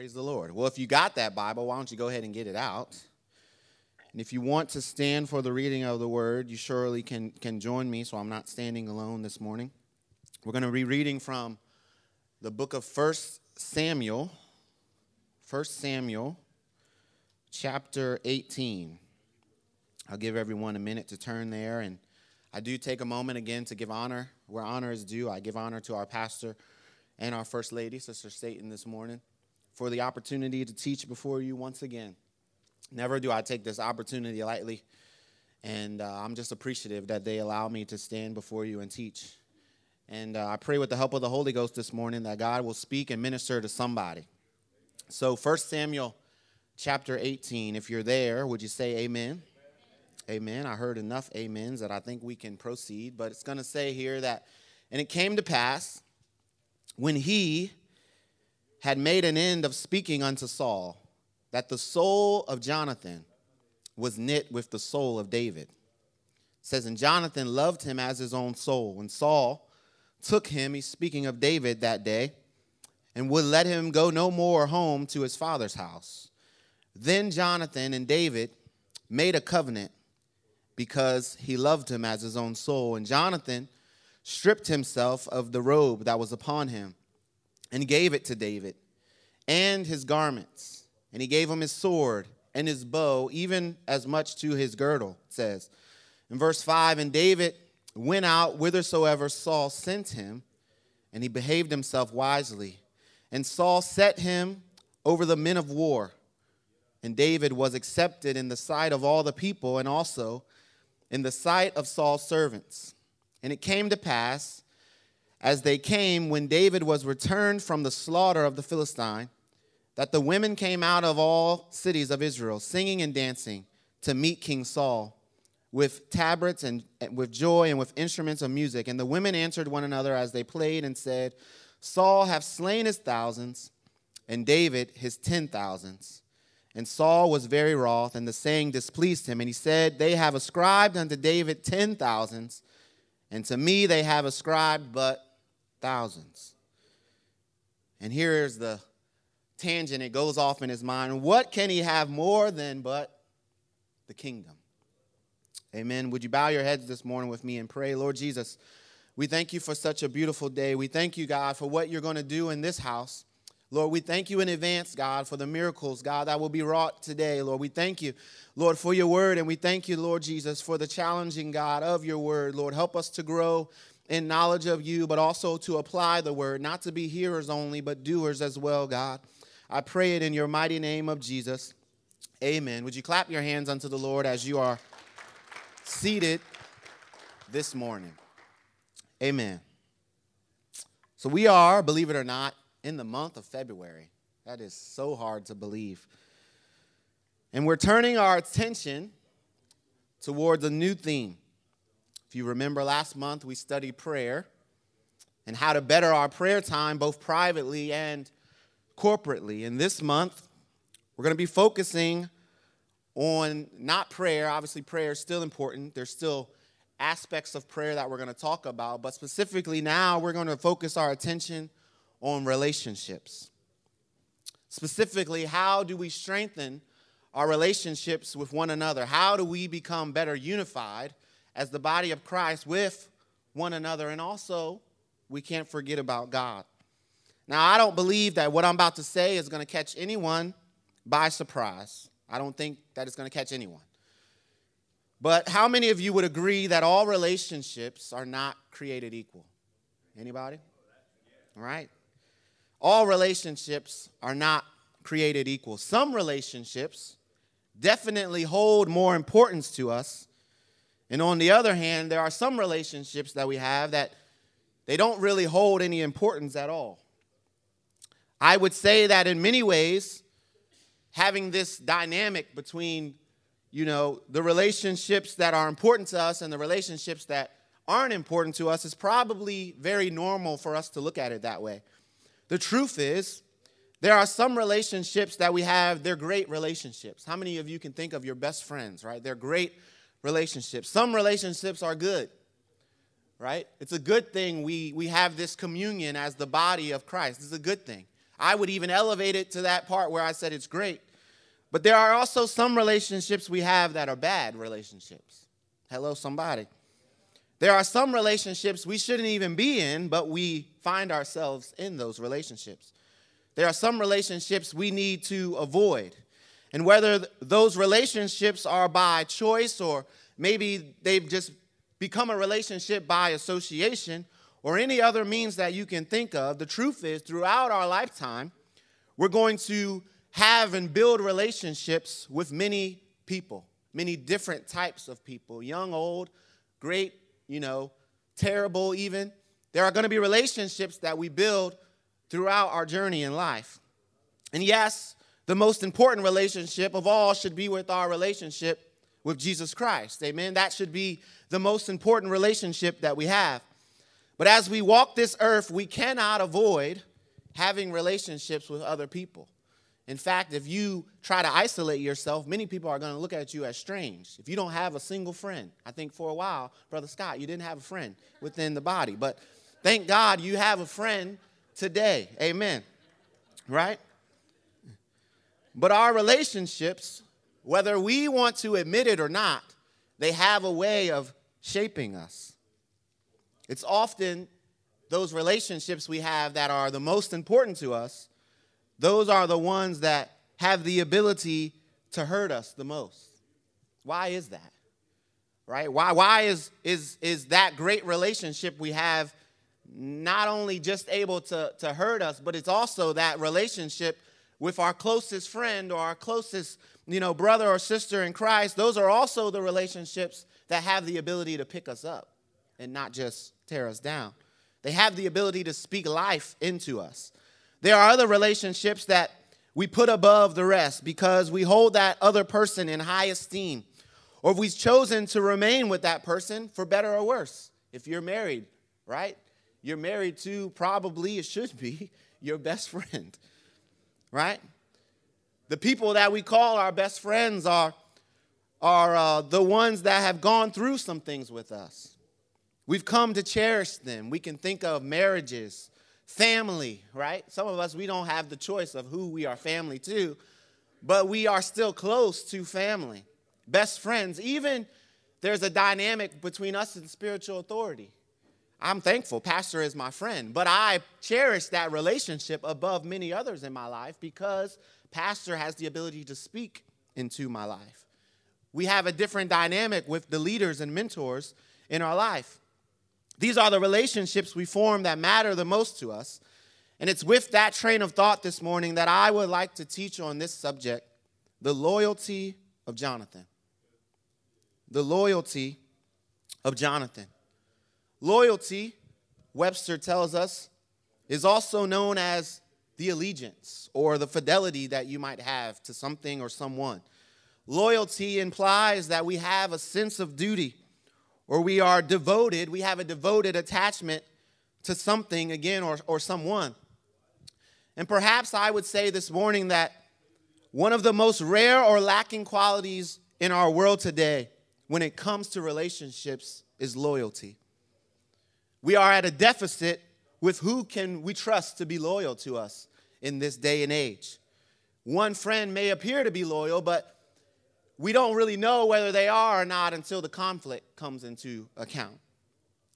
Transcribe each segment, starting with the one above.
Praise the Lord. Well, if you got that Bible, why don't you go ahead and get it out? And if you want to stand for the reading of the word, you surely can, can join me, so I'm not standing alone this morning. We're going to be reading from the book of First Samuel, First Samuel, chapter 18. I'll give everyone a minute to turn there. And I do take a moment again to give honor where honor is due. I give honor to our pastor and our first lady, Sister Staten, this morning for the opportunity to teach before you once again. Never do I take this opportunity lightly, and uh, I'm just appreciative that they allow me to stand before you and teach. And uh, I pray with the help of the Holy Ghost this morning that God will speak and minister to somebody. So, 1 Samuel chapter 18, if you're there, would you say amen? Amen. I heard enough amens that I think we can proceed, but it's going to say here that, and it came to pass when he, had made an end of speaking unto Saul, that the soul of Jonathan was knit with the soul of David. It says, and Jonathan loved him as his own soul. And Saul took him, he's speaking of David that day, and would let him go no more home to his father's house. Then Jonathan and David made a covenant because he loved him as his own soul. And Jonathan stripped himself of the robe that was upon him and gave it to David and his garments. And he gave him his sword and his bow, even as much to his girdle, says. In verse 5, and David went out whithersoever Saul sent him, and he behaved himself wisely. And Saul set him over the men of war. And David was accepted in the sight of all the people, and also in the sight of Saul's servants. And it came to pass as they came when David was returned from the slaughter of the Philistine, that the women came out of all cities of Israel, singing and dancing to meet King Saul with tabrets and with joy and with instruments of music. And the women answered one another as they played and said, Saul hath slain his thousands, and David his ten thousands. And Saul was very wroth, and the saying displeased him. And he said, They have ascribed unto David ten thousands, and to me they have ascribed but thousands. And here's the tangent, it goes off in his mind. What can he have more than but the kingdom? Amen. Would you bow your heads this morning with me and pray? Lord Jesus, we thank you for such a beautiful day. We thank you, God, for what you're going to do in this house. Lord, we thank you in advance, God, for the miracles, God, that will be wrought today. Lord, we thank you, Lord, for your word. And we thank you, Lord Jesus, for the challenging, God, of your word. Lord, help us to grow in knowledge of you, but also to apply the word, not to be hearers only, but doers as well, God. I pray it in your mighty name of Jesus. Amen. Would you clap your hands unto the Lord as you are seated this morning? Amen. So we are, believe it or not, in the month of February. That is so hard to believe. And we're turning our attention towards a new theme. If you remember last month, we studied prayer and how to better our prayer time, both privately and corporately. And this month, we're going to be focusing on not prayer. Obviously, prayer is still important. There's still aspects of prayer that we're going to talk about, but specifically now, we're going to focus our attention on relationships. Specifically, how do we strengthen our relationships with one another? How do we become better unified as the body of Christ with one another. And also, we can't forget about God. Now, I don't believe that what I'm about to say is going to catch anyone by surprise. I don't think that it's going to catch anyone. But how many of you would agree that all relationships are not created equal? Anybody? All right. All relationships are not created equal. Some relationships definitely hold more importance to us and on the other hand, there are some relationships that we have that they don't really hold any importance at all. I would say that in many ways, having this dynamic between, you know, the relationships that are important to us and the relationships that aren't important to us is probably very normal for us to look at it that way. The truth is, there are some relationships that we have, they're great relationships. How many of you can think of your best friends, right? They're great relationships. Some relationships are good, right? It's a good thing we, we have this communion as the body of Christ. It's a good thing. I would even elevate it to that part where I said it's great. But there are also some relationships we have that are bad relationships. Hello, somebody. There are some relationships we shouldn't even be in, but we find ourselves in those relationships. There are some relationships we need to avoid. And whether those relationships are by choice or maybe they've just become a relationship by association or any other means that you can think of, the truth is, throughout our lifetime, we're going to have and build relationships with many people, many different types of people, young, old, great, you know, terrible, even. There are going to be relationships that we build throughout our journey in life. And yes, the most important relationship of all should be with our relationship with Jesus Christ. Amen. That should be the most important relationship that we have. But as we walk this earth, we cannot avoid having relationships with other people. In fact, if you try to isolate yourself, many people are going to look at you as strange. If you don't have a single friend, I think for a while, Brother Scott, you didn't have a friend within the body. But thank God you have a friend today. Amen. Right? But our relationships, whether we want to admit it or not, they have a way of shaping us. It's often those relationships we have that are the most important to us, those are the ones that have the ability to hurt us the most. Why is that? Right? Why, why is, is, is that great relationship we have not only just able to, to hurt us, but it's also that relationship with our closest friend or our closest, you know, brother or sister in Christ. Those are also the relationships that have the ability to pick us up and not just tear us down. They have the ability to speak life into us. There are other relationships that we put above the rest because we hold that other person in high esteem, or if we've chosen to remain with that person for better or worse. If you're married, right? You're married to probably, it should be, your best friend, right? The people that we call our best friends are, are uh, the ones that have gone through some things with us. We've come to cherish them. We can think of marriages, family, right? Some of us, we don't have the choice of who we are family to, but we are still close to family, best friends. Even there's a dynamic between us and spiritual authority. I'm thankful. Pastor is my friend, but I cherish that relationship above many others in my life because Pastor has the ability to speak into my life. We have a different dynamic with the leaders and mentors in our life. These are the relationships we form that matter the most to us. And it's with that train of thought this morning that I would like to teach on this subject the loyalty of Jonathan. The loyalty of Jonathan. Loyalty, Webster tells us, is also known as the allegiance or the fidelity that you might have to something or someone. Loyalty implies that we have a sense of duty or we are devoted, we have a devoted attachment to something again or, or someone. And perhaps I would say this morning that one of the most rare or lacking qualities in our world today when it comes to relationships is loyalty. We are at a deficit with who can we trust to be loyal to us in this day and age. One friend may appear to be loyal, but we don't really know whether they are or not until the conflict comes into account.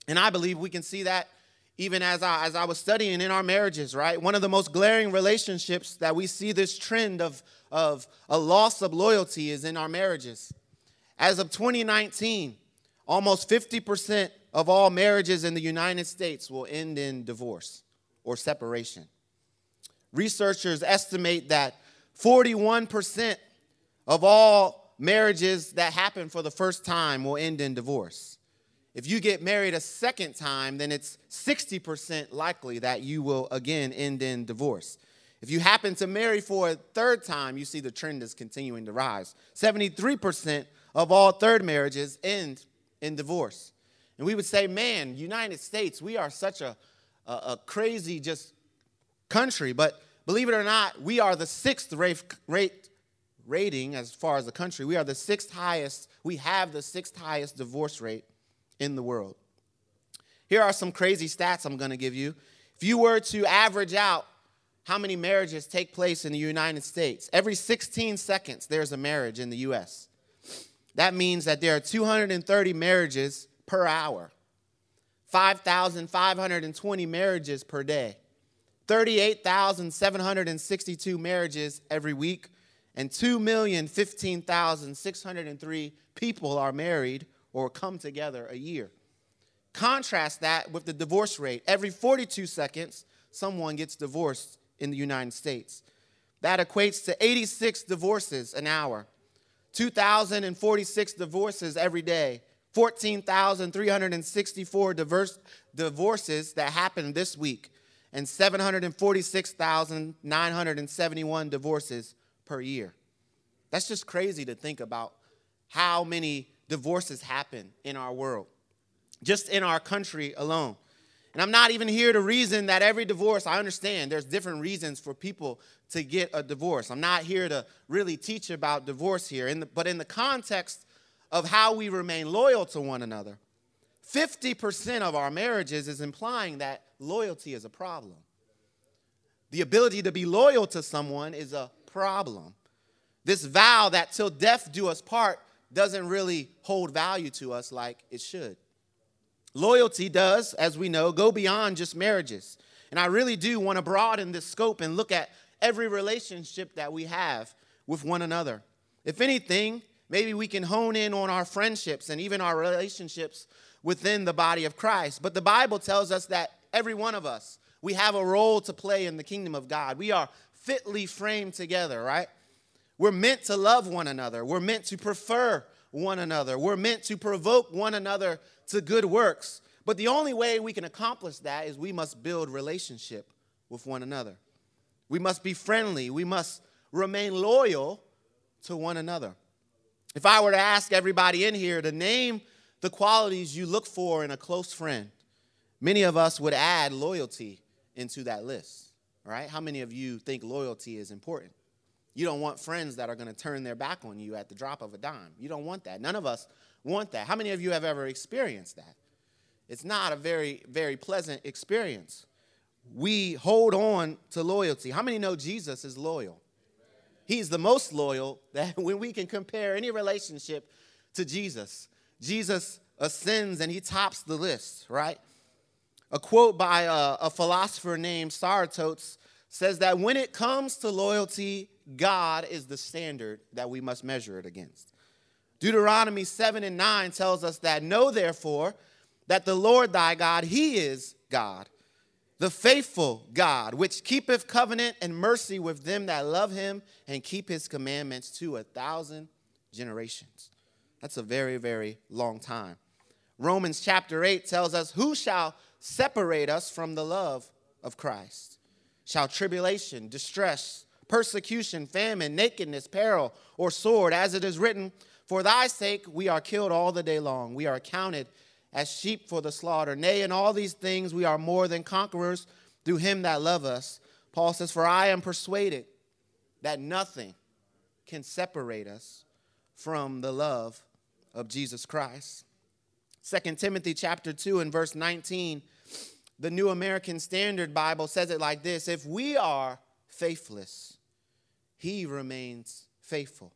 And I believe we can see that even as I, as I was studying in our marriages, right? One of the most glaring relationships that we see this trend of, of a loss of loyalty is in our marriages. As of 2019, almost 50% of all marriages in the United States will end in divorce or separation. Researchers estimate that 41% of all marriages that happen for the first time will end in divorce. If you get married a second time, then it's 60% likely that you will again end in divorce. If you happen to marry for a third time, you see the trend is continuing to rise. 73% of all third marriages end in divorce. And we would say, man, United States, we are such a, a, a crazy just country. But believe it or not, we are the sixth rate, rate rating as far as the country. We are the sixth highest, we have the sixth highest divorce rate in the world. Here are some crazy stats I'm going to give you. If you were to average out how many marriages take place in the United States, every 16 seconds there's a marriage in the US. That means that there are 230 marriages per hour, 5,520 marriages per day, 38,762 marriages every week, and 2,015,603 people are married or come together a year. Contrast that with the divorce rate. Every 42 seconds, someone gets divorced in the United States. That equates to 86 divorces an hour, 2,046 divorces every day, 14,364 diverse divorces that happened this week, and 746,971 divorces per year. That's just crazy to think about how many divorces happen in our world, just in our country alone. And I'm not even here to reason that every divorce, I understand there's different reasons for people to get a divorce. I'm not here to really teach about divorce here, in the, but in the context of how we remain loyal to one another, 50% of our marriages is implying that loyalty is a problem. The ability to be loyal to someone is a problem. This vow that till death do us part doesn't really hold value to us like it should. Loyalty does, as we know, go beyond just marriages. And I really do want to broaden this scope and look at every relationship that we have with one another. If anything, maybe we can hone in on our friendships and even our relationships within the body of Christ. But the Bible tells us that every one of us, we have a role to play in the kingdom of God. We are fitly framed together, right? We're meant to love one another. We're meant to prefer one another. We're meant to provoke one another to good works. But the only way we can accomplish that is we must build relationship with one another. We must be friendly. We must remain loyal to one another. If I were to ask everybody in here to name the qualities you look for in a close friend, many of us would add loyalty into that list, right? How many of you think loyalty is important? You don't want friends that are going to turn their back on you at the drop of a dime. You don't want that. None of us want that. How many of you have ever experienced that? It's not a very, very pleasant experience. We hold on to loyalty. How many know Jesus is loyal? He's the most loyal that when we can compare any relationship to Jesus, Jesus ascends and he tops the list, right? A quote by a, a philosopher named Zarathustra says that when it comes to loyalty, God is the standard that we must measure it against. Deuteronomy 7 and 9 tells us that, Know therefore that the Lord thy God, he is God, the faithful God, which keepeth covenant and mercy with them that love him and keep his commandments to a thousand generations. That's a very, very long time. Romans chapter 8 tells us, Who shall separate us from the love of Christ? Shall tribulation, distress, persecution, famine, nakedness, peril, or sword, as it is written, For thy sake we are killed all the day long. We are counted as sheep for the slaughter. Nay, in all these things we are more than conquerors through him that love us. Paul says, For I am persuaded that nothing can separate us from the love of Jesus Christ. 2 Timothy chapter 2 and verse 19, the New American Standard Bible says it like this If we are faithless, he remains faithful.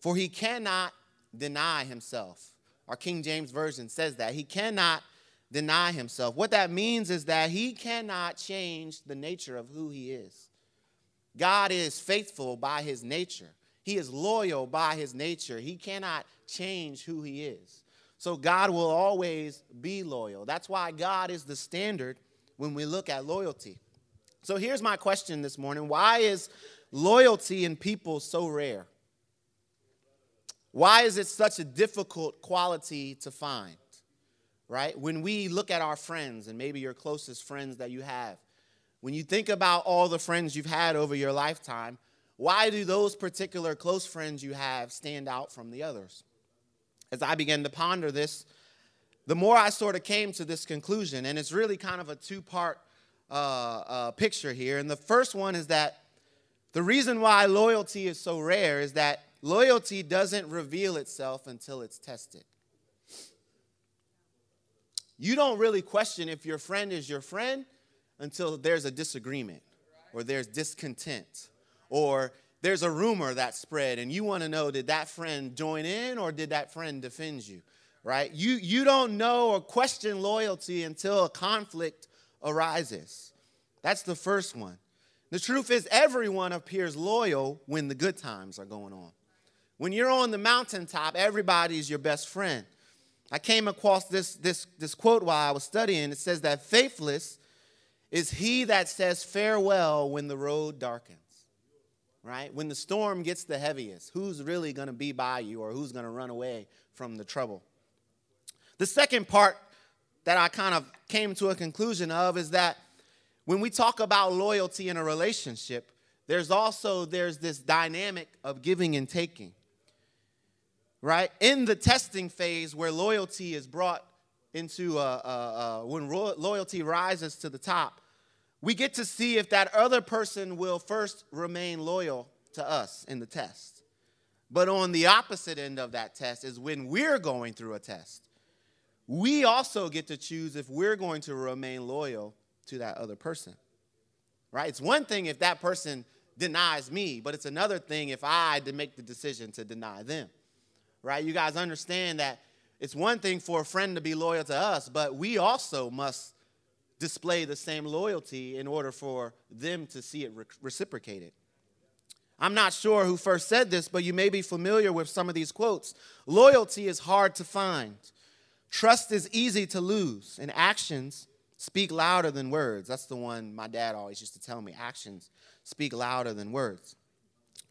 For he cannot deny himself. Our King James Version says that. He cannot deny himself. What that means is that he cannot change the nature of who he is. God is faithful by his nature, he is loyal by his nature. He cannot change who he is. So God will always be loyal. That's why God is the standard when we look at loyalty. So here's my question this morning Why is loyalty in people so rare? Why is it such a difficult quality to find? Right? When we look at our friends and maybe your closest friends that you have, When you think about all the friends you've had over your lifetime, why do those particular close friends you have stand out from the others? As I began to ponder this, the more I sort of came to this conclusion, and it's really kind of a two part uh, uh, picture here. And the first one is that the reason why loyalty is so rare is that loyalty doesn't reveal itself until it's tested. You don't really question if your friend is your friend until there's a disagreement or there's discontent or there's a rumor that spread and you want to know did that friend join in or did that friend defend you right? You you don't know or question loyalty until a conflict arises. That's the first one. The truth is everyone appears loyal when the good times are going on when you're on the mountaintop everybody's your best friend i came across this this this quote while i was studying it says that faithless is he that says farewell when the road darkens. Right? When the storm gets the heaviest, who's really going to be by you or who's going to run away from the trouble? The second part that I kind of came to a conclusion of is that when we talk about loyalty in a relationship, there's also there's this dynamic of giving and taking. Right? In the testing phase where loyalty is brought into a, a, a, when ro- loyalty rises to the top, we get to see if that other person will first remain loyal to us in the test. But on the opposite end of that test is when we're going through a test. We also get to choose if we're going to remain loyal to that other person. Right? It's one thing if that person denies me, but it's another thing if I make the decision to deny them. Right? You guys understand that it's one thing for a friend to be loyal to us, but we also must display the same loyalty in order for them to see it re- reciprocated. I'm not sure who first said this, but you may be familiar with some of these quotes. Loyalty is hard to find, trust is easy to lose, and actions speak louder than words. That's the one my dad always used to tell me actions speak louder than words.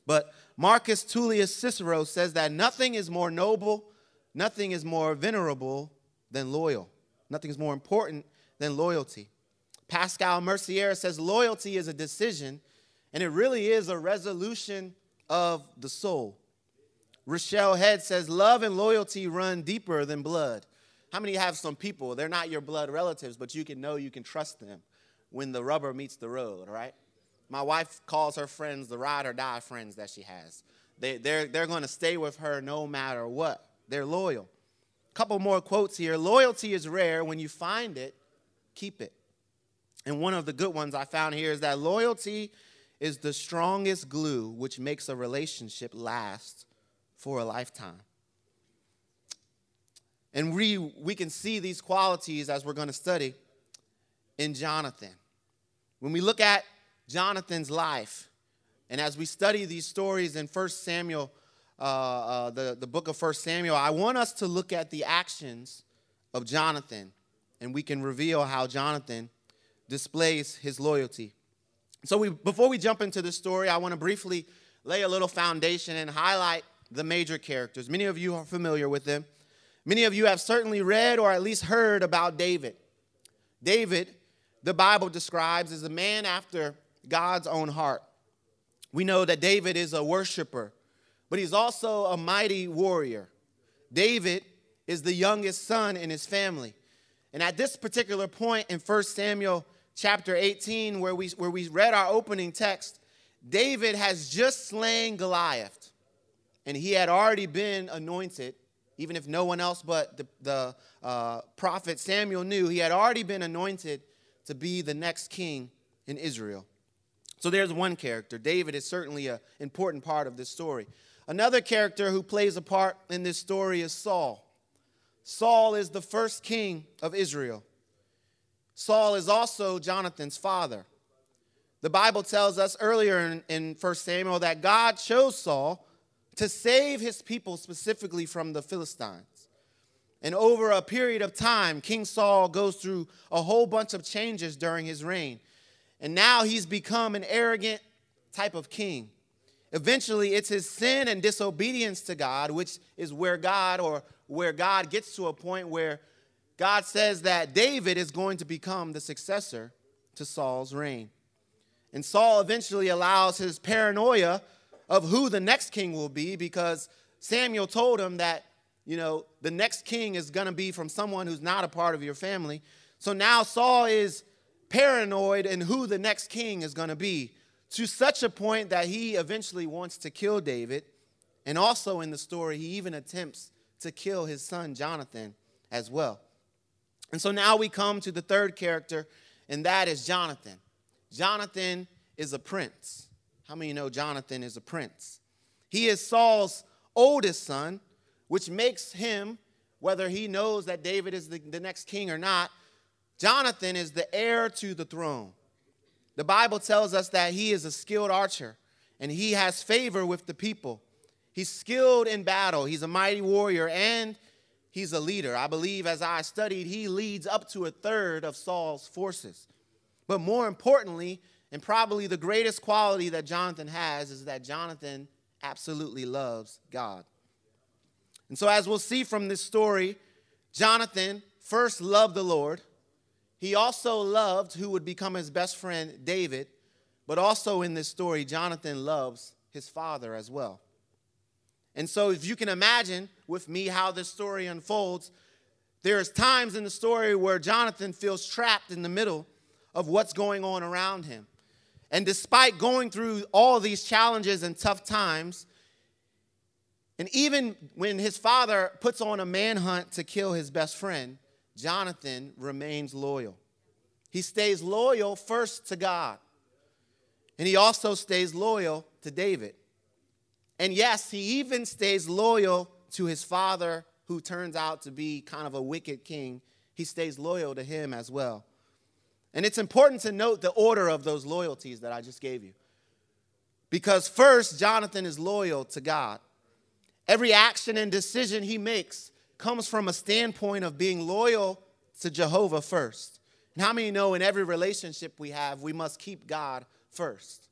But Marcus Tullius Cicero says that nothing is more noble Nothing is more venerable than loyal. Nothing is more important than loyalty. Pascal Mercier says loyalty is a decision, and it really is a resolution of the soul. Rochelle Head says love and loyalty run deeper than blood. How many have some people, they're not your blood relatives, but you can know you can trust them when the rubber meets the road, right? My wife calls her friends the ride or die friends that she has. They, they're, they're going to stay with her no matter what. They're loyal. A couple more quotes here. Loyalty is rare. When you find it, keep it. And one of the good ones I found here is that loyalty is the strongest glue which makes a relationship last for a lifetime. And we, we can see these qualities as we're going to study in Jonathan. When we look at Jonathan's life, and as we study these stories in 1 Samuel uh, uh, the, the book of First Samuel, I want us to look at the actions of Jonathan, and we can reveal how Jonathan displays his loyalty. So, we, before we jump into the story, I want to briefly lay a little foundation and highlight the major characters. Many of you are familiar with them. Many of you have certainly read or at least heard about David. David, the Bible describes as a man after God's own heart. We know that David is a worshiper but he's also a mighty warrior. David is the youngest son in his family. And at this particular point in 1 Samuel chapter 18, where we, where we read our opening text, David has just slain Goliath. And he had already been anointed, even if no one else but the, the uh, prophet Samuel knew, he had already been anointed to be the next king in Israel. So there's one character. David is certainly an important part of this story. Another character who plays a part in this story is Saul. Saul is the first king of Israel. Saul is also Jonathan's father. The Bible tells us earlier in, in 1 Samuel that God chose Saul to save his people specifically from the Philistines. And over a period of time, King Saul goes through a whole bunch of changes during his reign. And now he's become an arrogant type of king. Eventually, it's his sin and disobedience to God, which is where God or where God gets to a point where God says that David is going to become the successor to Saul's reign. And Saul eventually allows his paranoia of who the next king will be because Samuel told him that, you know, the next king is going to be from someone who's not a part of your family. So now Saul is paranoid in who the next king is going to be to such a point that he eventually wants to kill David. And also in the story, he even attempts to kill his son Jonathan as well. And so now we come to the third character, and that is Jonathan. Jonathan is a prince. How many know Jonathan is a prince? He is Saul's oldest son, which makes him, whether he knows that David is the, the next king or not, Jonathan is the heir to the throne. The Bible tells us that he is a skilled archer and he has favor with the people. He's skilled in battle, he's a mighty warrior, and he's a leader. I believe as I studied, he leads up to a third of Saul's forces. But more importantly, and probably the greatest quality that Jonathan has, is that Jonathan absolutely loves God. And so, as we'll see from this story, Jonathan first loved the Lord. He also loved who would become his best friend, David. But also in this story, Jonathan loves his father as well. And so, if you can imagine with me how this story unfolds, there's times in the story where Jonathan feels trapped in the middle of what's going on around him. And despite going through all these challenges and tough times, and even when his father puts on a manhunt to kill his best friend, Jonathan remains loyal. He stays loyal first to God, and he also stays loyal to David. And yes, he even stays loyal to his father, who turns out to be kind of a wicked king. He stays loyal to him as well. And it's important to note the order of those loyalties that I just gave you. Because first, Jonathan is loyal to God. Every action and decision he makes comes from a standpoint of being loyal to Jehovah first. And how many know in every relationship we have, we must keep God first?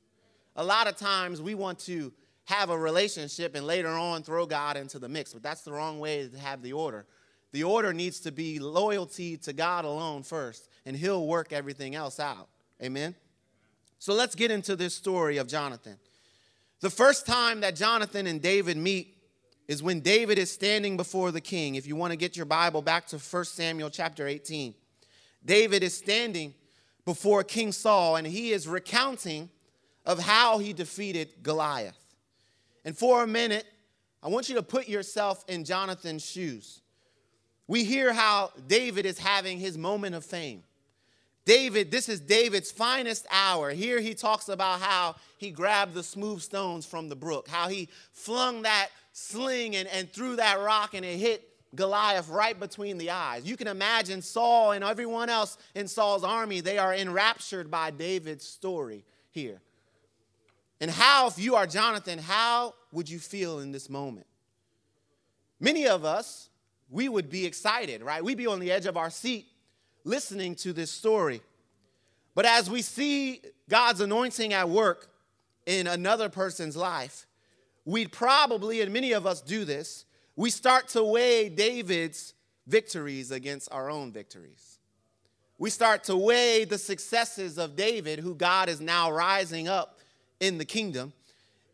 A lot of times we want to have a relationship and later on throw God into the mix, but that's the wrong way to have the order. The order needs to be loyalty to God alone first, and He'll work everything else out. Amen? So let's get into this story of Jonathan. The first time that Jonathan and David meet is when David is standing before the king. If you want to get your Bible back to 1 Samuel chapter 18, David is standing before King Saul and he is recounting of how he defeated Goliath. And for a minute, I want you to put yourself in Jonathan's shoes we hear how David is having his moment of fame. David, this is David's finest hour. Here he talks about how he grabbed the smooth stones from the brook, how he flung that sling and, and threw that rock and it hit Goliath right between the eyes. You can imagine Saul and everyone else in Saul's army, they are enraptured by David's story here. And how, if you are Jonathan, how would you feel in this moment? Many of us, we would be excited, right? We'd be on the edge of our seat listening to this story. But as we see God's anointing at work in another person's life, we'd probably, and many of us do this, we start to weigh David's victories against our own victories. We start to weigh the successes of David, who God is now rising up in the kingdom,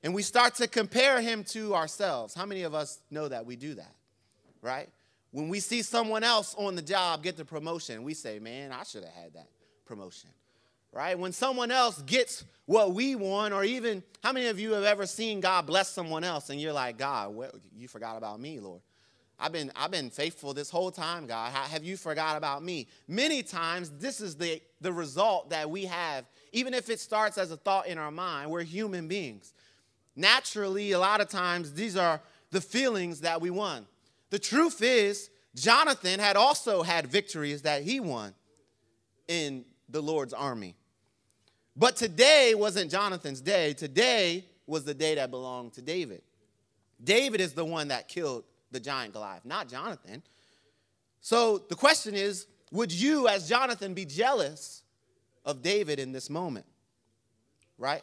and we start to compare him to ourselves. How many of us know that we do that, right? When we see someone else on the job get the promotion, we say, man, I should have had that promotion. Right? When someone else gets what we want, or even how many of you have ever seen God bless someone else and you're like, God, what, you forgot about me, Lord? I've been, I've been faithful this whole time, God. How, have you forgot about me? Many times, this is the, the result that we have, even if it starts as a thought in our mind. We're human beings. Naturally, a lot of times, these are the feelings that we want. The truth is, Jonathan had also had victories that he won in the Lord's army. But today wasn't Jonathan's day. Today was the day that belonged to David. David is the one that killed the giant Goliath, not Jonathan. So the question is would you, as Jonathan, be jealous of David in this moment? Right?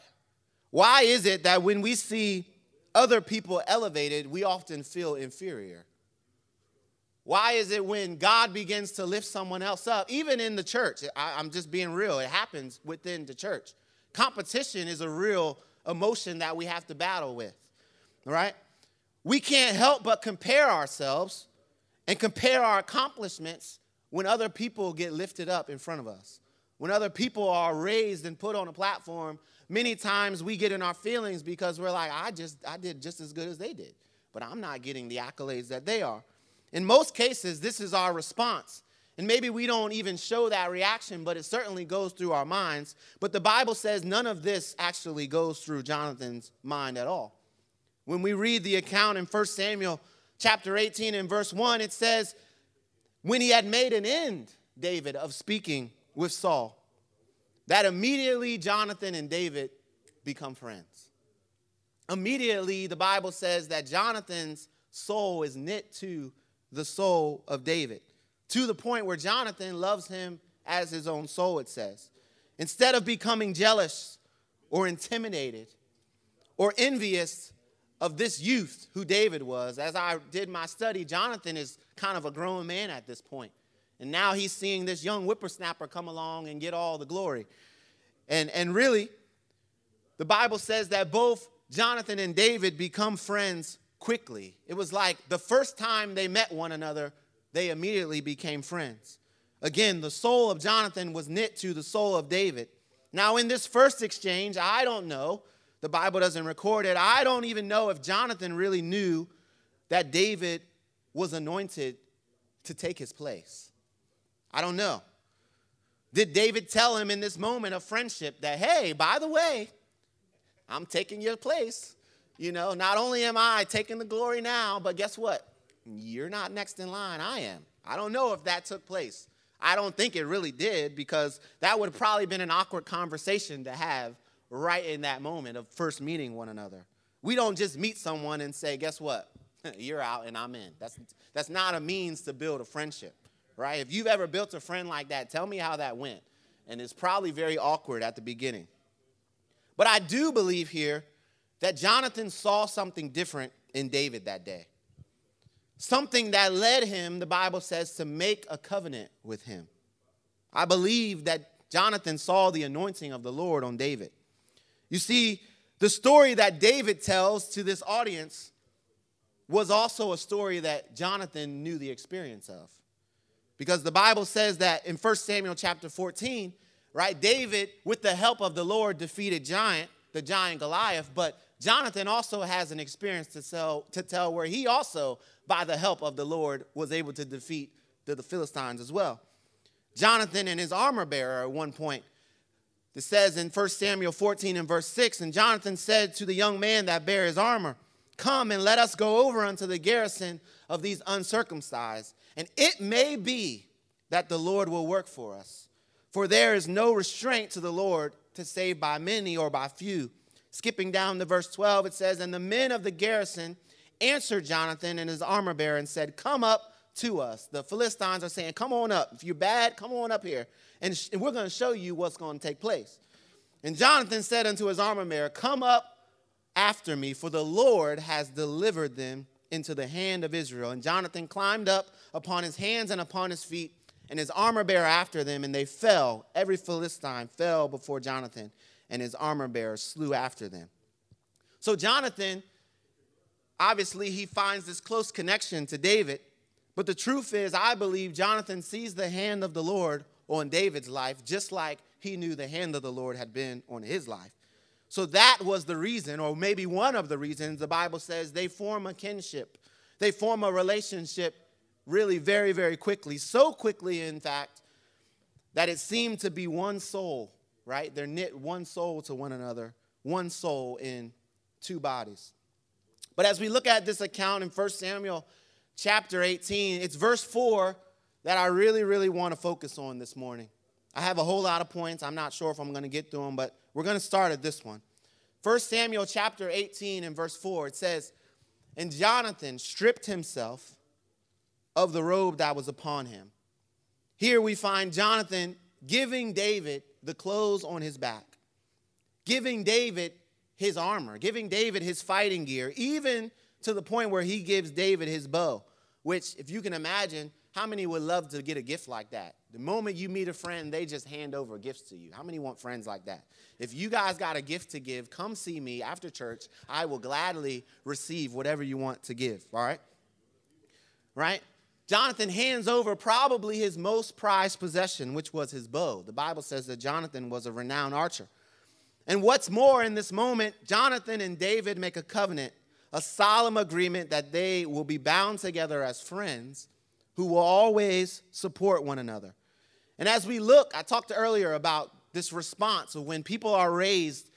Why is it that when we see other people elevated, we often feel inferior? Why is it when God begins to lift someone else up, even in the church? I, am just being real, it happens within the church. Competition is a real emotion that we have to battle with, right? We can't help but compare ourselves and compare our accomplishments when other people get lifted up in front of us. When other people are raised and put on a platform, many times we get in our feelings because we're like, I just I did just as good as they did, but I'm not getting the accolades that they are. In most cases, this is our response. And maybe we don't even show that reaction, but it certainly goes through our minds. But the Bible says none of this actually goes through Jonathan's mind at all. When we read the account in 1 Samuel chapter 18 and verse 1, it says, When he had made an end, David, of speaking with Saul, that immediately Jonathan and David become friends. Immediately, the Bible says that Jonathan's soul is knit to the soul of David, to the point where Jonathan loves him as his own soul, it says. Instead of becoming jealous or intimidated or envious of this youth who David was, as I did my study, Jonathan is kind of a grown man at this point. And now he's seeing this young whippersnapper come along and get all the glory. And, and really, the Bible says that both Jonathan and David become friends quickly. It was like the first time they met one another, they immediately became friends. Again, the soul of Jonathan was knit to the soul of David. Now, in this first exchange, I don't know, the Bible doesn't record it. I don't even know if Jonathan really knew that David was anointed to take his place. I don't know. Did David tell him in this moment of friendship that, hey, by the way, I'm taking your place? You know, not only am I taking the glory now, but guess what? You're not next in line, I am. I don't know if that took place. I don't think it really did because that would have probably been an awkward conversation to have right in that moment of first meeting one another. We don't just meet someone and say, guess what? You're out and I'm in. That's, that's not a means to build a friendship, right? If you've ever built a friend like that, tell me how that went. And it's probably very awkward at the beginning. But I do believe here that Jonathan saw something different in David that day. Something that led him, the Bible says, to make a covenant with him. I believe that Jonathan saw the anointing of the Lord on David. You see, the story that David tells to this audience was also a story that Jonathan knew the experience of. Because the Bible says that in 1 Samuel chapter 14, right, David, with the help of the Lord, defeated giant, the giant Goliath, but Jonathan also has an experience to tell, to tell where he also, by the help of the Lord, was able to defeat the, the Philistines as well. Jonathan and his armor bearer at one point, it says in 1 Samuel 14 and verse 6, and Jonathan said to the young man that bare his armor, Come and let us go over unto the garrison of these uncircumcised, and it may be that the Lord will work for us. For there is no restraint to the Lord to save by many or by few. Skipping down to verse 12, it says, And the men of the garrison answered Jonathan and his armor bearer and said, Come up to us. The Philistines are saying, Come on up. If you're bad, come on up here. And, and we're going to show you what's going to take place. And Jonathan said unto his armor bearer, Come up after me, for the Lord has delivered them into the hand of Israel. And Jonathan climbed up upon his hands and upon his feet, and his armor bearer after them, and they fell. Every Philistine fell before Jonathan and his armor bearers slew after them. So Jonathan, obviously, he finds this close connection to David. But the truth is, I believe Jonathan sees the hand of the Lord on David's life, just like he knew the hand of the Lord had been on his life. So that was the reason, or maybe one of the reasons, the Bible says they form a kinship. They form a relationship really very, very quickly. So quickly, in fact, that it seemed to be one soul right? They're knit one soul to one another, one soul in two bodies. But as we look at this account in 1 Samuel chapter 18, it's verse 4 that I really, really want to focus on this morning. I have a whole lot of points. I'm not sure if I'm going to get through them, but we're going to start at this one. 1 Samuel chapter 18 and verse 4, it says, And Jonathan stripped himself of the robe that was upon him. Here we find Jonathan giving David the clothes on his back, giving David his armor, giving David his fighting gear, even to the point where he gives David his bow. which, if you can imagine, how many would love to get a gift like that? The moment you meet a friend, they just hand over gifts to you. How many want friends like that? If you guys got a gift to give, come see me after church. I will gladly receive whatever you want to give, all right? Right? Jonathan hands over probably his most prized possession, which was his bow. The Bible says that Jonathan was a renowned archer. And what's more, in this moment, Jonathan and David make a covenant, a solemn agreement that they will be bound together as friends who will always support one another. And as we look, I talked earlier about this response of when people are raised,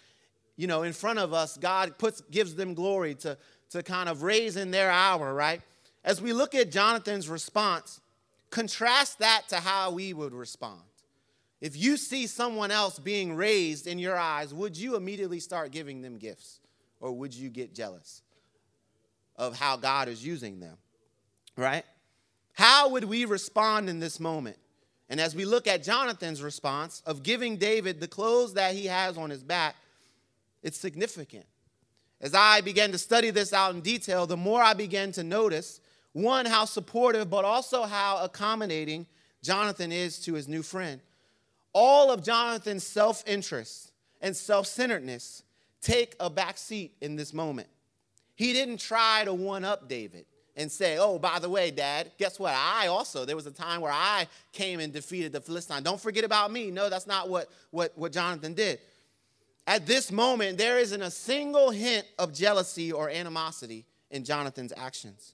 you know, in front of us, God puts gives them glory to, to kind of raise in their hour, right? As we look at Jonathan's response, contrast that to how we would respond. If you see someone else being raised in your eyes, would you immediately start giving them gifts? Or would you get jealous of how God is using them? Right? How would we respond in this moment? And as we look at Jonathan's response of giving David the clothes that he has on his back, it's significant. As I began to study this out in detail, the more I began to notice one, how supportive, but also how accommodating Jonathan is to his new friend. All of Jonathan's self interest and self centeredness take a back seat in this moment. He didn't try to one up David and say, oh, by the way, dad, guess what? I also, there was a time where I came and defeated the Philistine. Don't forget about me. No, that's not what, what, what Jonathan did. At this moment, there isn't a single hint of jealousy or animosity in Jonathan's actions.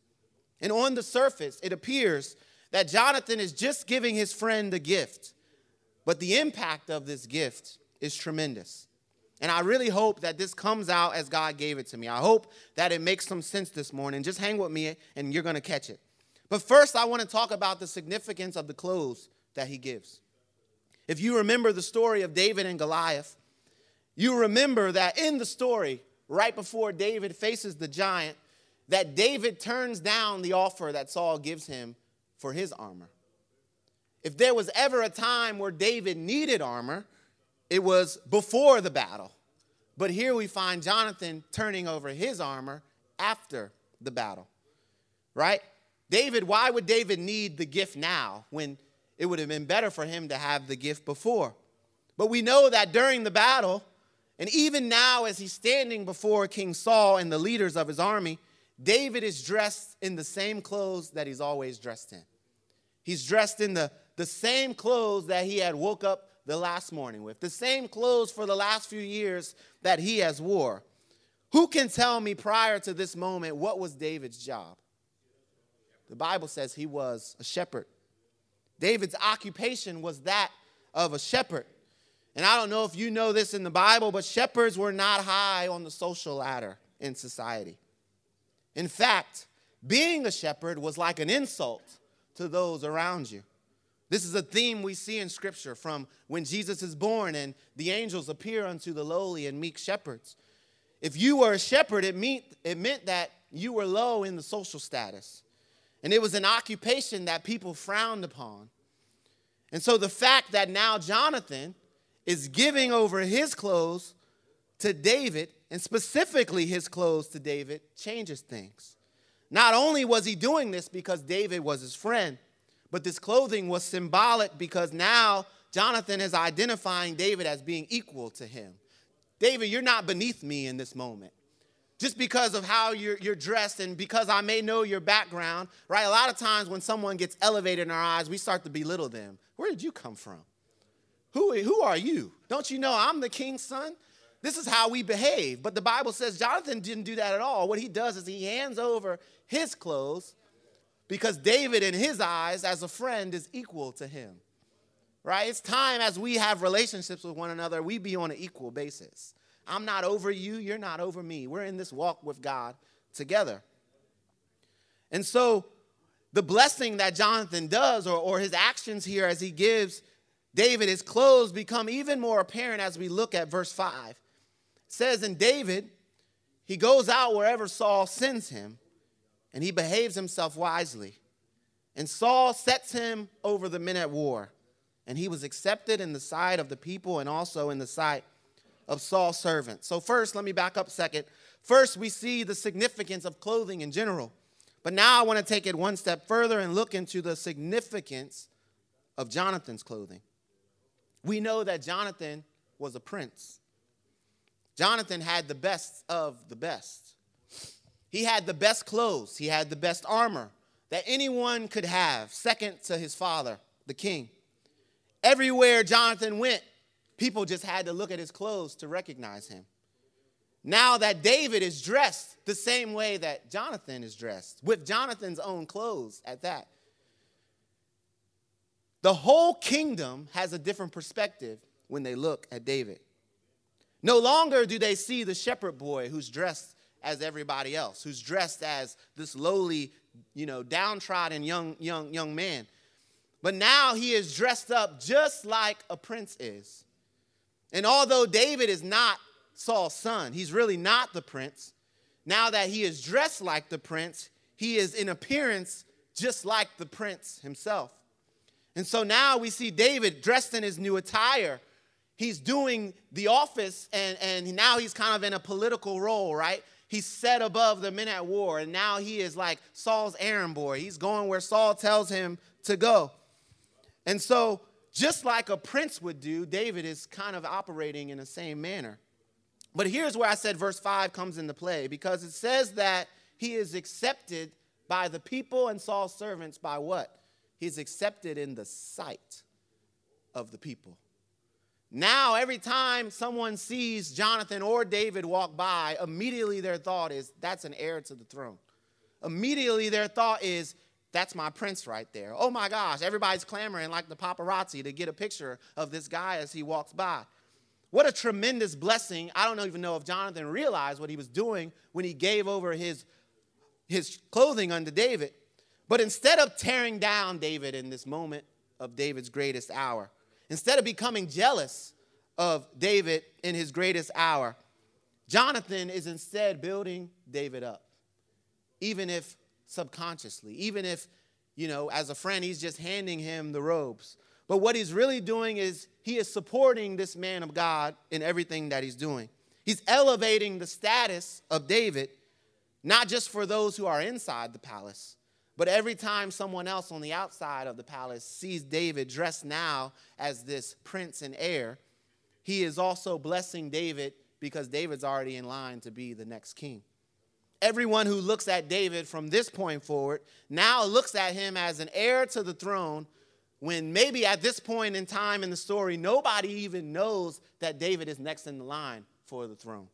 And on the surface, it appears that Jonathan is just giving his friend a gift, but the impact of this gift is tremendous. And I really hope that this comes out as God gave it to me. I hope that it makes some sense this morning. Just hang with me and you're going to catch it. But first, I want to talk about the significance of the clothes that he gives. If you remember the story of David and Goliath, you remember that in the story, right before David faces the giant, that David turns down the offer that Saul gives him for his armor. If there was ever a time where David needed armor, it was before the battle. But here we find Jonathan turning over his armor after the battle, right? David, why would David need the gift now when it would have been better for him to have the gift before? But we know that during the battle, and even now as he's standing before King Saul and the leaders of his army, David is dressed in the same clothes that he's always dressed in. He's dressed in the, the same clothes that he had woke up the last morning with, the same clothes for the last few years that he has wore. Who can tell me prior to this moment what was David's job? The Bible says he was a shepherd. David's occupation was that of a shepherd. And I don't know if you know this in the Bible, but shepherds were not high on the social ladder in society. In fact, being a shepherd was like an insult to those around you. This is a theme we see in Scripture from when Jesus is born and the angels appear unto the lowly and meek shepherds. If you were a shepherd, it, meant it meant that you were low in the social status. And it was an occupation that people frowned upon. And so the fact that now Jonathan is giving over his clothes to David, and specifically his clothes to David, changes things. Not only was he doing this because David was his friend, but this clothing was symbolic because now Jonathan is identifying David as being equal to him. David, you're not beneath me in this moment. Just because of how you're, you're dressed and because I may know your background, right? A lot of times when someone gets elevated in our eyes, we start to belittle them. Where did you come from? Who, who are you? Don't you know I'm the king's son? This is how we behave. But the Bible says Jonathan didn't do that at all. What he does is he hands over his clothes because David, in his eyes, as a friend, is equal to him. Right? It's time as we have relationships with one another, we be on an equal basis. I'm not over you, you're not over me. We're in this walk with God together. And so, the blessing that Jonathan does, or, or his actions here as he gives David his clothes, become even more apparent as we look at verse 5. Says, In David, he goes out wherever Saul sends him and he behaves himself wisely. And Saul sets him over the men at war, and he was accepted in the sight of the people and also in the sight of Saul's servants. So, first, let me back up a second. First, we see the significance of clothing in general. But now I want to take it one step further and look into the significance of Jonathan's clothing. We know that Jonathan was a prince. Jonathan had the best of the best. He had the best clothes, he had the best armor that anyone could have, second to his father, the king. Everywhere Jonathan went, people just had to look at his clothes to recognize him. Now that David is dressed the same way that Jonathan is dressed, with Jonathan's own clothes at that, the whole kingdom has a different perspective when they look at David. No longer do they see the shepherd boy who's dressed as everybody else, who's dressed as this lowly, you know, downtrodden young, young, young man. But now he is dressed up just like a prince is. And although David is not Saul's son, he's really not the prince. Now that he is dressed like the prince, he is in appearance just like the prince himself. And so now we see David dressed in his new attire. He's doing the office, and, and now he's kind of in a political role, right? He's set above the men at war, and now he is like Saul's errand boy. He's going where Saul tells him to go. And so, just like a prince would do, David is kind of operating in the same manner. But here's where I said verse 5 comes into play because it says that he is accepted by the people and Saul's servants by what? He's accepted in the sight of the people. Now, every time someone sees Jonathan or David walk by, immediately their thought is, that's an heir to the throne. Immediately their thought is, that's my prince right there. Oh my gosh, everybody's clamoring like the paparazzi to get a picture of this guy as he walks by. What a tremendous blessing. I don't even know if Jonathan realized what he was doing when he gave over his, his clothing unto David. But instead of tearing down David in this moment of David's greatest hour, instead of becoming jealous of David in his greatest hour, Jonathan is instead building David up, even if subconsciously, even if, you know, as a friend, he's just handing him the robes. But what he's really doing is he is supporting this man of God in everything that he's doing. He's elevating the status of David, not just for those who are inside the palace, but every time someone else on the outside of the palace sees David dressed now as this prince and heir, he is also blessing David because David's already in line to be the next king. Everyone who looks at David from this point forward now looks at him as an heir to the throne when maybe at this point in time in the story, nobody even knows that David is next in the line for the throne.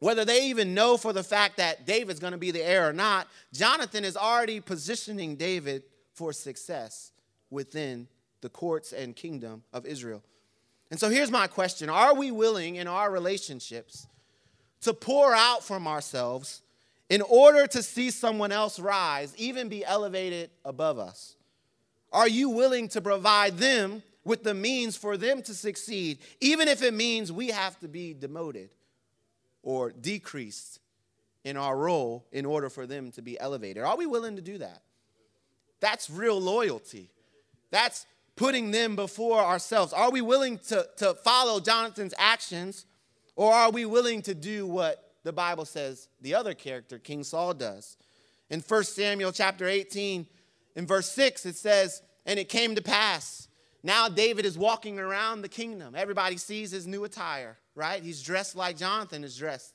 Whether they even know for the fact that David's going to be the heir or not, Jonathan is already positioning David for success within the courts and kingdom of Israel. And so here's my question Are we willing in our relationships to pour out from ourselves in order to see someone else rise, even be elevated above us? Are you willing to provide them with the means for them to succeed, even if it means we have to be demoted or decreased in our role in order for them to be elevated? Are we willing to do that? That's real loyalty. That's putting them before ourselves. Are we willing to, to follow Jonathan's actions, or are we willing to do what the Bible says the other character, King Saul, does? In 1 Samuel chapter 18, in verse 6, it says, And it came to pass. Now David is walking around the kingdom. Everybody sees his new attire, right? He's dressed like Jonathan is dressed.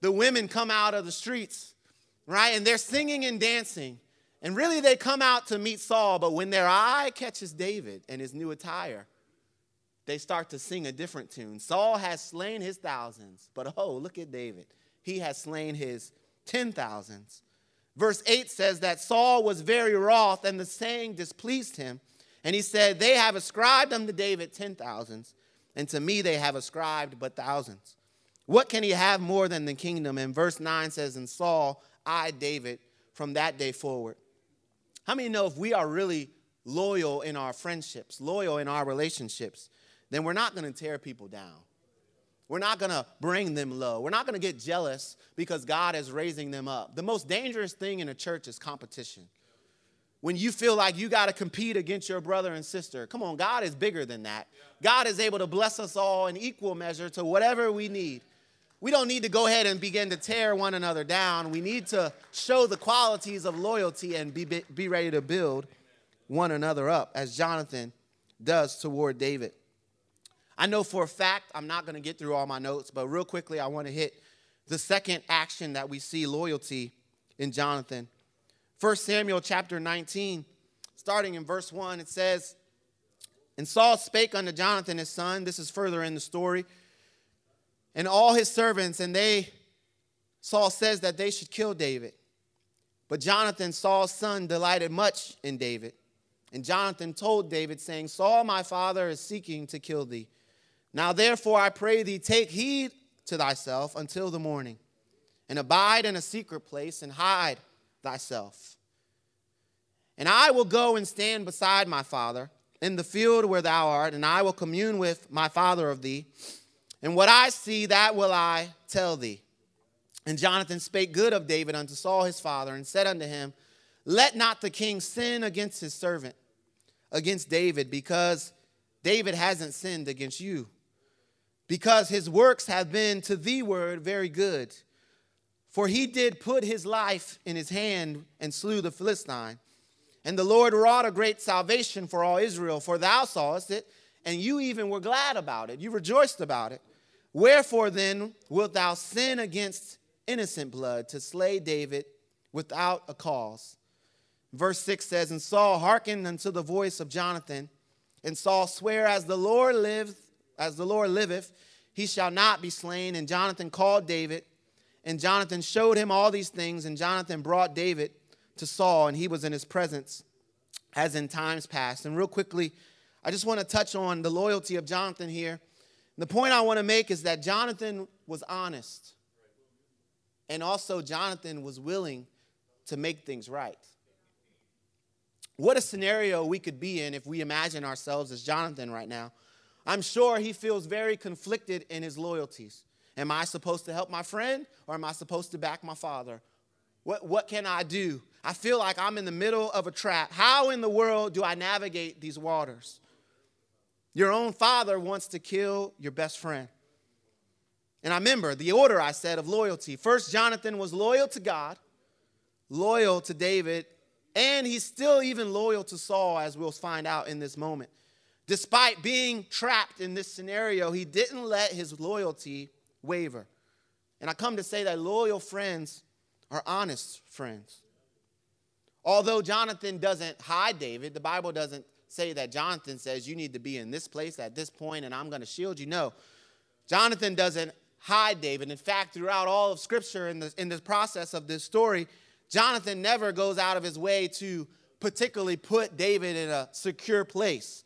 The women come out of the streets, right? And they're singing and dancing. And really, they come out to meet Saul, but when their eye catches David and his new attire, they start to sing a different tune. Saul has slain his thousands, but oh, look at David. He has slain his ten thousands. Verse 8 says that Saul was very wroth, and the saying displeased him. And he said, They have ascribed unto David ten thousands, and to me they have ascribed but thousands. What can he have more than the kingdom? And verse 9 says, And Saul I, David from that day forward. How many know if we are really loyal in our friendships, loyal in our relationships, then we're not going to tear people down. We're not going to bring them low. We're not going to get jealous because God is raising them up. The most dangerous thing in a church is competition. When you feel like you got to compete against your brother and sister, come on, God is bigger than that. God is able to bless us all in equal measure to whatever we need. we don't need to go ahead and begin to tear one another down. We need to show the qualities of loyalty and be, be ready to build one another up, as Jonathan does toward David. I know for a fact, I'm not going to get through all my notes, but real quickly, I want to hit the second action that we see loyalty in Jonathan. 1 Samuel chapter 19, starting in verse 1, it says, And Saul spake unto Jonathan his son, this is further in the story, and all his servants, and they, Saul says that they should kill David. But Jonathan, Saul's son, delighted much in David. And Jonathan told David, saying, Saul, my father, is seeking to kill thee. Now therefore, I pray thee, take heed to thyself until the morning, and abide in a secret place, and hide thyself. And I will go and stand beside my father in the field where thou art, and I will commune with my father of thee. And what I see, that will I tell thee. And Jonathan spake good of David unto Saul his father, and said unto him, Let not the king sin against his servant, against David, because David hasn't sinned against you because his works have been to thee word very good. For he did put his life in his hand and slew the Philistine. And the Lord wrought a great salvation for all Israel, for thou sawest it, and you even were glad about it. You rejoiced about it. Wherefore then wilt thou sin against innocent blood to slay David without a cause? Verse 6 says, And Saul hearkened unto the voice of Jonathan, and Saul sware, As the Lord liveth, as the Lord liveth, he shall not be slain. And Jonathan called David, and Jonathan showed him all these things, and Jonathan brought David to Saul, and he was in his presence as in times past. And real quickly, I just want to touch on the loyalty of Jonathan here. The point I want to make is that Jonathan was honest, and also Jonathan was willing to make things right. What a scenario we could be in if we imagine ourselves as Jonathan right now. I'm sure he feels very conflicted in his loyalties. Am I supposed to help my friend or am I supposed to back my father? What, what can I do? I feel like I'm in the middle of a trap. How in the world do I navigate these waters? Your own father wants to kill your best friend. And I remember the order I said of loyalty. First, Jonathan was loyal to God, loyal to David, and he's still even loyal to Saul, as we'll find out in this moment. Despite being trapped in this scenario, he didn't let his loyalty waver. And I come to say that loyal friends are honest friends. Although Jonathan doesn't hide David, the Bible doesn't say that Jonathan says you need to be in this place at this point and I'm going to shield you. No. Jonathan doesn't hide David. In fact, throughout all of Scripture in the, in the process of this story, Jonathan never goes out of his way to particularly put David in a secure place.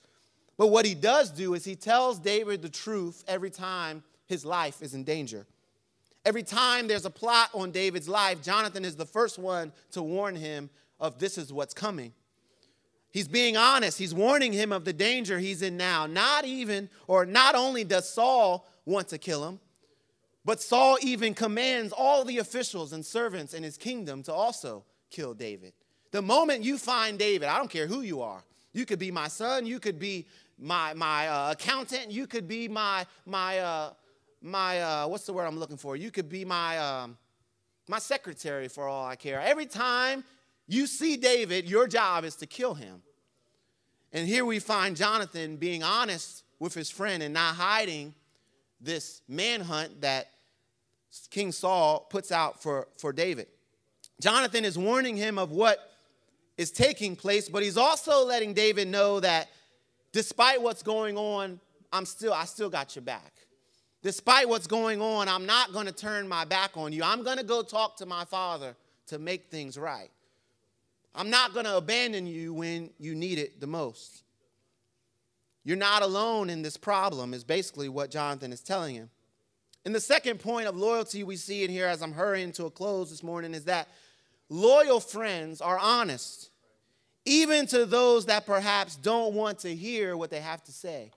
But what he does do is he tells David the truth every time his life is in danger. Every time there's a plot on David's life, Jonathan is the first one to warn him of this is what's coming. He's being honest. He's warning him of the danger he's in now. Not even, or not only does Saul want to kill him, but Saul even commands all the officials and servants in his kingdom to also kill David. The moment you find David, I don't care who you are, you could be my son, you could be my, my uh, accountant. You could be my, my, uh, my uh, what's the word I'm looking for? You could be my, um, my secretary for all I care. Every time you see David, your job is to kill him. And here we find Jonathan being honest with his friend and not hiding this manhunt that King Saul puts out for, for David. Jonathan is warning him of what is taking place, but he's also letting David know that Despite what's going on, I'm still, I still got your back. Despite what's going on, I'm not going to turn my back on you. I'm going to go talk to my father to make things right. I'm not going to abandon you when you need it the most. You're not alone in this problem, is basically what Jonathan is telling him. And the second point of loyalty we see in here as I'm hurrying to a close this morning is that loyal friends are honest even to those that perhaps don't want to hear what they have to say,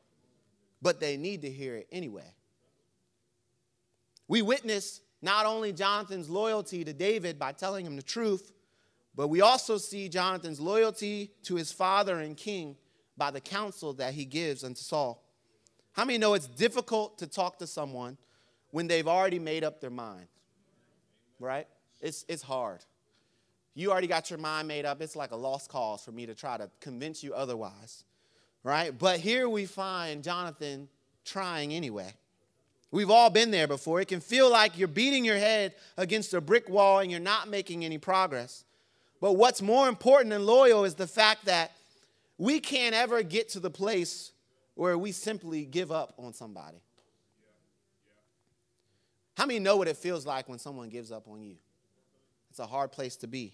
but they need to hear it anyway. We witness not only Jonathan's loyalty to David by telling him the truth, but we also see Jonathan's loyalty to his father and king by the counsel that he gives unto Saul. How many know it's difficult to talk to someone when they've already made up their mind. Right? It's, it's hard. You already got your mind made up. It's like a lost cause for me to try to convince you otherwise. Right? But here we find Jonathan trying anyway. We've all been there before. It can feel like you're beating your head against a brick wall and you're not making any progress. But what's more important and loyal is the fact that we can't ever get to the place where we simply give up on somebody. How many know what it feels like when someone gives up on you? It's a hard place to be.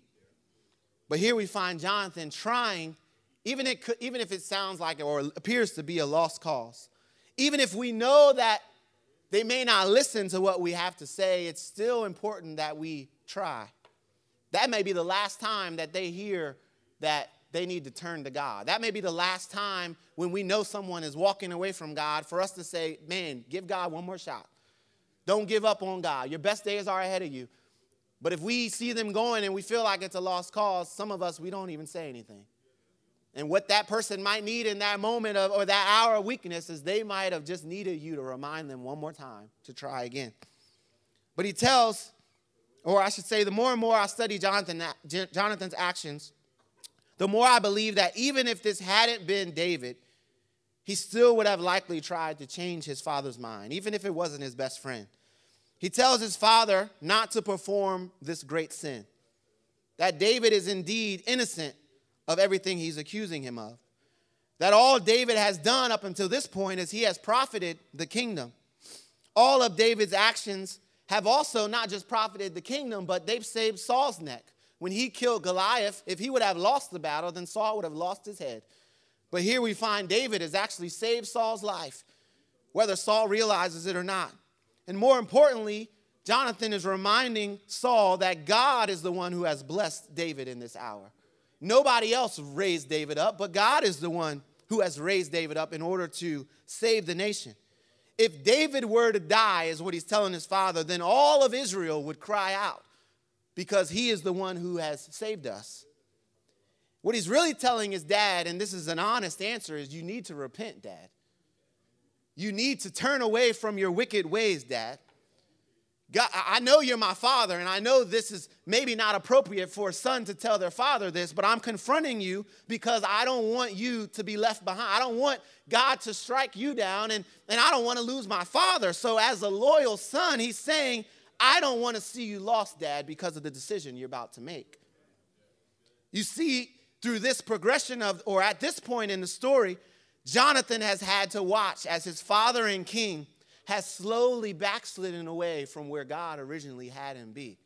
But here we find Jonathan trying, even, it could, even if it sounds like or appears to be a lost cause. Even if we know that they may not listen to what we have to say, it's still important that we try. That may be the last time that they hear that they need to turn to God. That may be the last time when we know someone is walking away from God for us to say, man, give God one more shot. Don't give up on God. Your best days are ahead of you. But if we see them going and we feel like it's a lost cause, some of us, we don't even say anything. And what that person might need in that moment of, or that hour of weakness is they might have just needed you to remind them one more time to try again. But he tells, or I should say, the more and more I study Jonathan, Jonathan's actions, the more I believe that even if this hadn't been David, he still would have likely tried to change his father's mind, even if it wasn't his best friend. He tells his father not to perform this great sin, that David is indeed innocent of everything he's accusing him of. That all David has done up until this point is he has profited the kingdom. All of David's actions have also not just profited the kingdom, but they've saved Saul's neck. When he killed Goliath, if he would have lost the battle, then Saul would have lost his head. But here we find David has actually saved Saul's life, whether Saul realizes it or not. And more importantly, Jonathan is reminding Saul that God is the one who has blessed David in this hour. Nobody else raised David up, but God is the one who has raised David up in order to save the nation. If David were to die, is what he's telling his father, then all of Israel would cry out because he is the one who has saved us. What he's really telling his dad, and this is an honest answer, is you need to repent, dad. You need to turn away from your wicked ways, Dad. God, I know you're my father, and I know this is maybe not appropriate for a son to tell their father this, but I'm confronting you because I don't want you to be left behind. I don't want God to strike you down, and, and I don't want to lose my father. So, as a loyal son, he's saying, I don't want to see you lost, Dad, because of the decision you're about to make. You see, through this progression of, or at this point in the story, Jonathan has had to watch as his father and king has slowly backslidden away from where God originally had him be.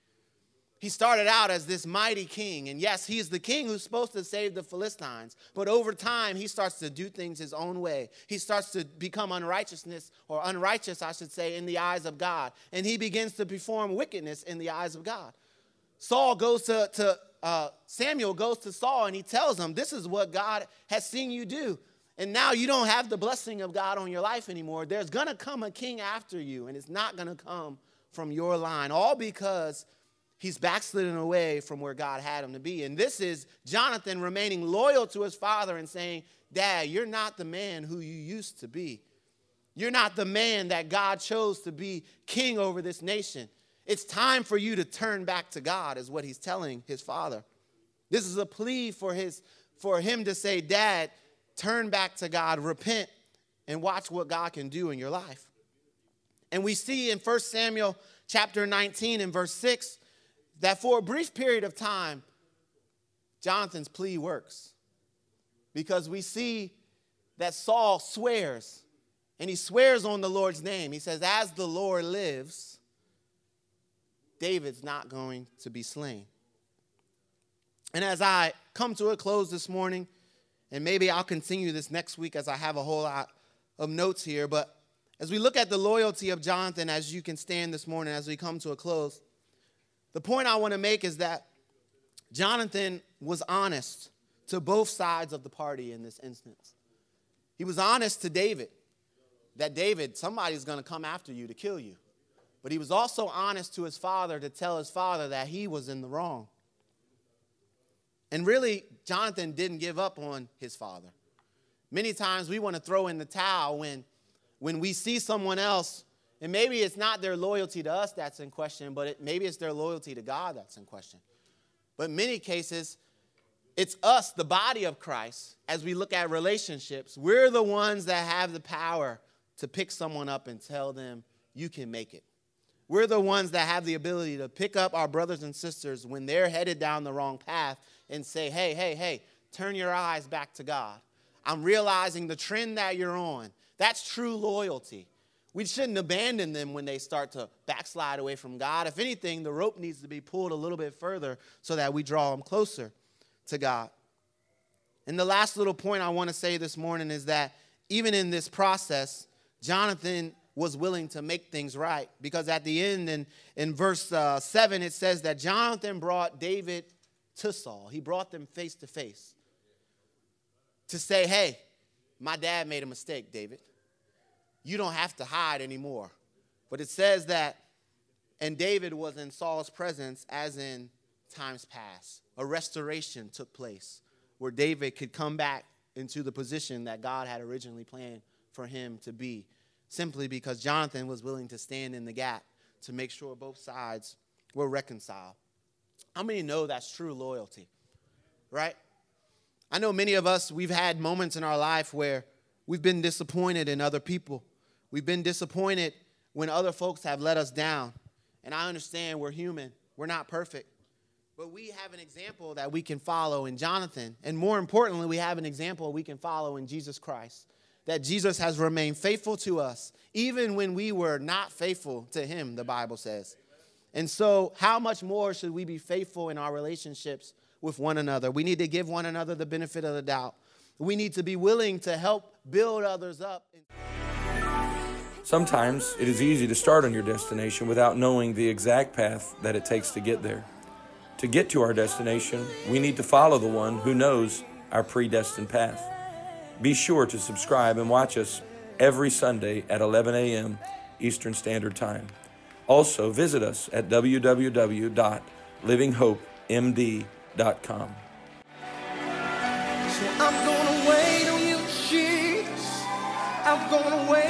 He started out as this mighty king, and yes, he's the king who's supposed to save the Philistines. But over time, he starts to do things his own way. He starts to become unrighteousness, or unrighteous, I should say, in the eyes of God. And he begins to perform wickedness in the eyes of God. Saul goes to, to uh, Samuel goes to Saul and he tells him, This is what God has seen you do. And now you don't have the blessing of God on your life anymore. There's going to come a king after you, and it's not going to come from your line, all because he's backslidden away from where God had him to be. And this is Jonathan remaining loyal to his father and saying, Dad, you're not the man who you used to be. You're not the man that God chose to be king over this nation. It's time for you to turn back to God, is what he's telling his father. This is a plea for, his, for him to say, Dad, turn back to God, repent, and watch what God can do in your life. And we see in 1 Samuel chapter 19 and verse 6 that for a brief period of time, Jonathan's plea works. Because we see that Saul swears, and he swears on the Lord's name. He says, As the Lord lives, David's not going to be slain. And as I come to a close this morning, and maybe I'll continue this next week as I have a whole lot of notes here. But as we look at the loyalty of Jonathan, as you can stand this morning as we come to a close, the point I want to make is that Jonathan was honest to both sides of the party in this instance. He was honest to David that David, somebody's going to come after you to kill you. But he was also honest to his father to tell his father that he was in the wrong. And really, Jonathan didn't give up on his father. Many times we want to throw in the towel when, when we see someone else And maybe it's not their loyalty to us that's in question, but it, maybe it's their loyalty to God that's in question. But many cases, it's us, the body of Christ, as we look at relationships, we're the ones that have the power to pick someone up and tell them, you can make it. We're the ones that have the ability to pick up our brothers and sisters when they're headed down the wrong path and say, hey, hey, hey, turn your eyes back to God. I'm realizing the trend that you're on. That's true loyalty. We shouldn't abandon them when they start to backslide away from God. If anything, the rope needs to be pulled a little bit further so that we draw them closer to God. And the last little point I want to say this morning is that even in this process, Jonathan was willing to make things right because at the end in, in verse uh, 7 it says that jonathan brought david to saul he brought them face to face to say hey my dad made a mistake david you don't have to hide anymore. But it says that, and David was in Saul's presence as in times past. A restoration took place where David could come back into the position that God had originally planned for him to be, simply because Jonathan was willing to stand in the gap to make sure both sides were reconciled. How many know that's true loyalty? Right? I know many of us, we've had moments in our life where we've been disappointed in other people. We've been disappointed when other folks have let us down. And I understand we're human, we're not perfect. But we have an example that we can follow in Jonathan. And more importantly, we have an example we can follow in Jesus Christ. That Jesus has remained faithful to us, even when we were not faithful to him, the Bible says. And so, how much more should we be faithful in our relationships with one another? We need to give one another the benefit of the doubt. We need to be willing to help build others up. Sometimes it is easy to start on your destination without knowing the exact path that it takes to get there. To get to our destination, we need to follow the one who knows our predestined path. Be sure to subscribe and watch us every Sunday at 11 a.m. Eastern Standard Time. Also, visit us at www.livinghopemd.com. So I'm gonna wait on you, Jesus. I'm gonna wait.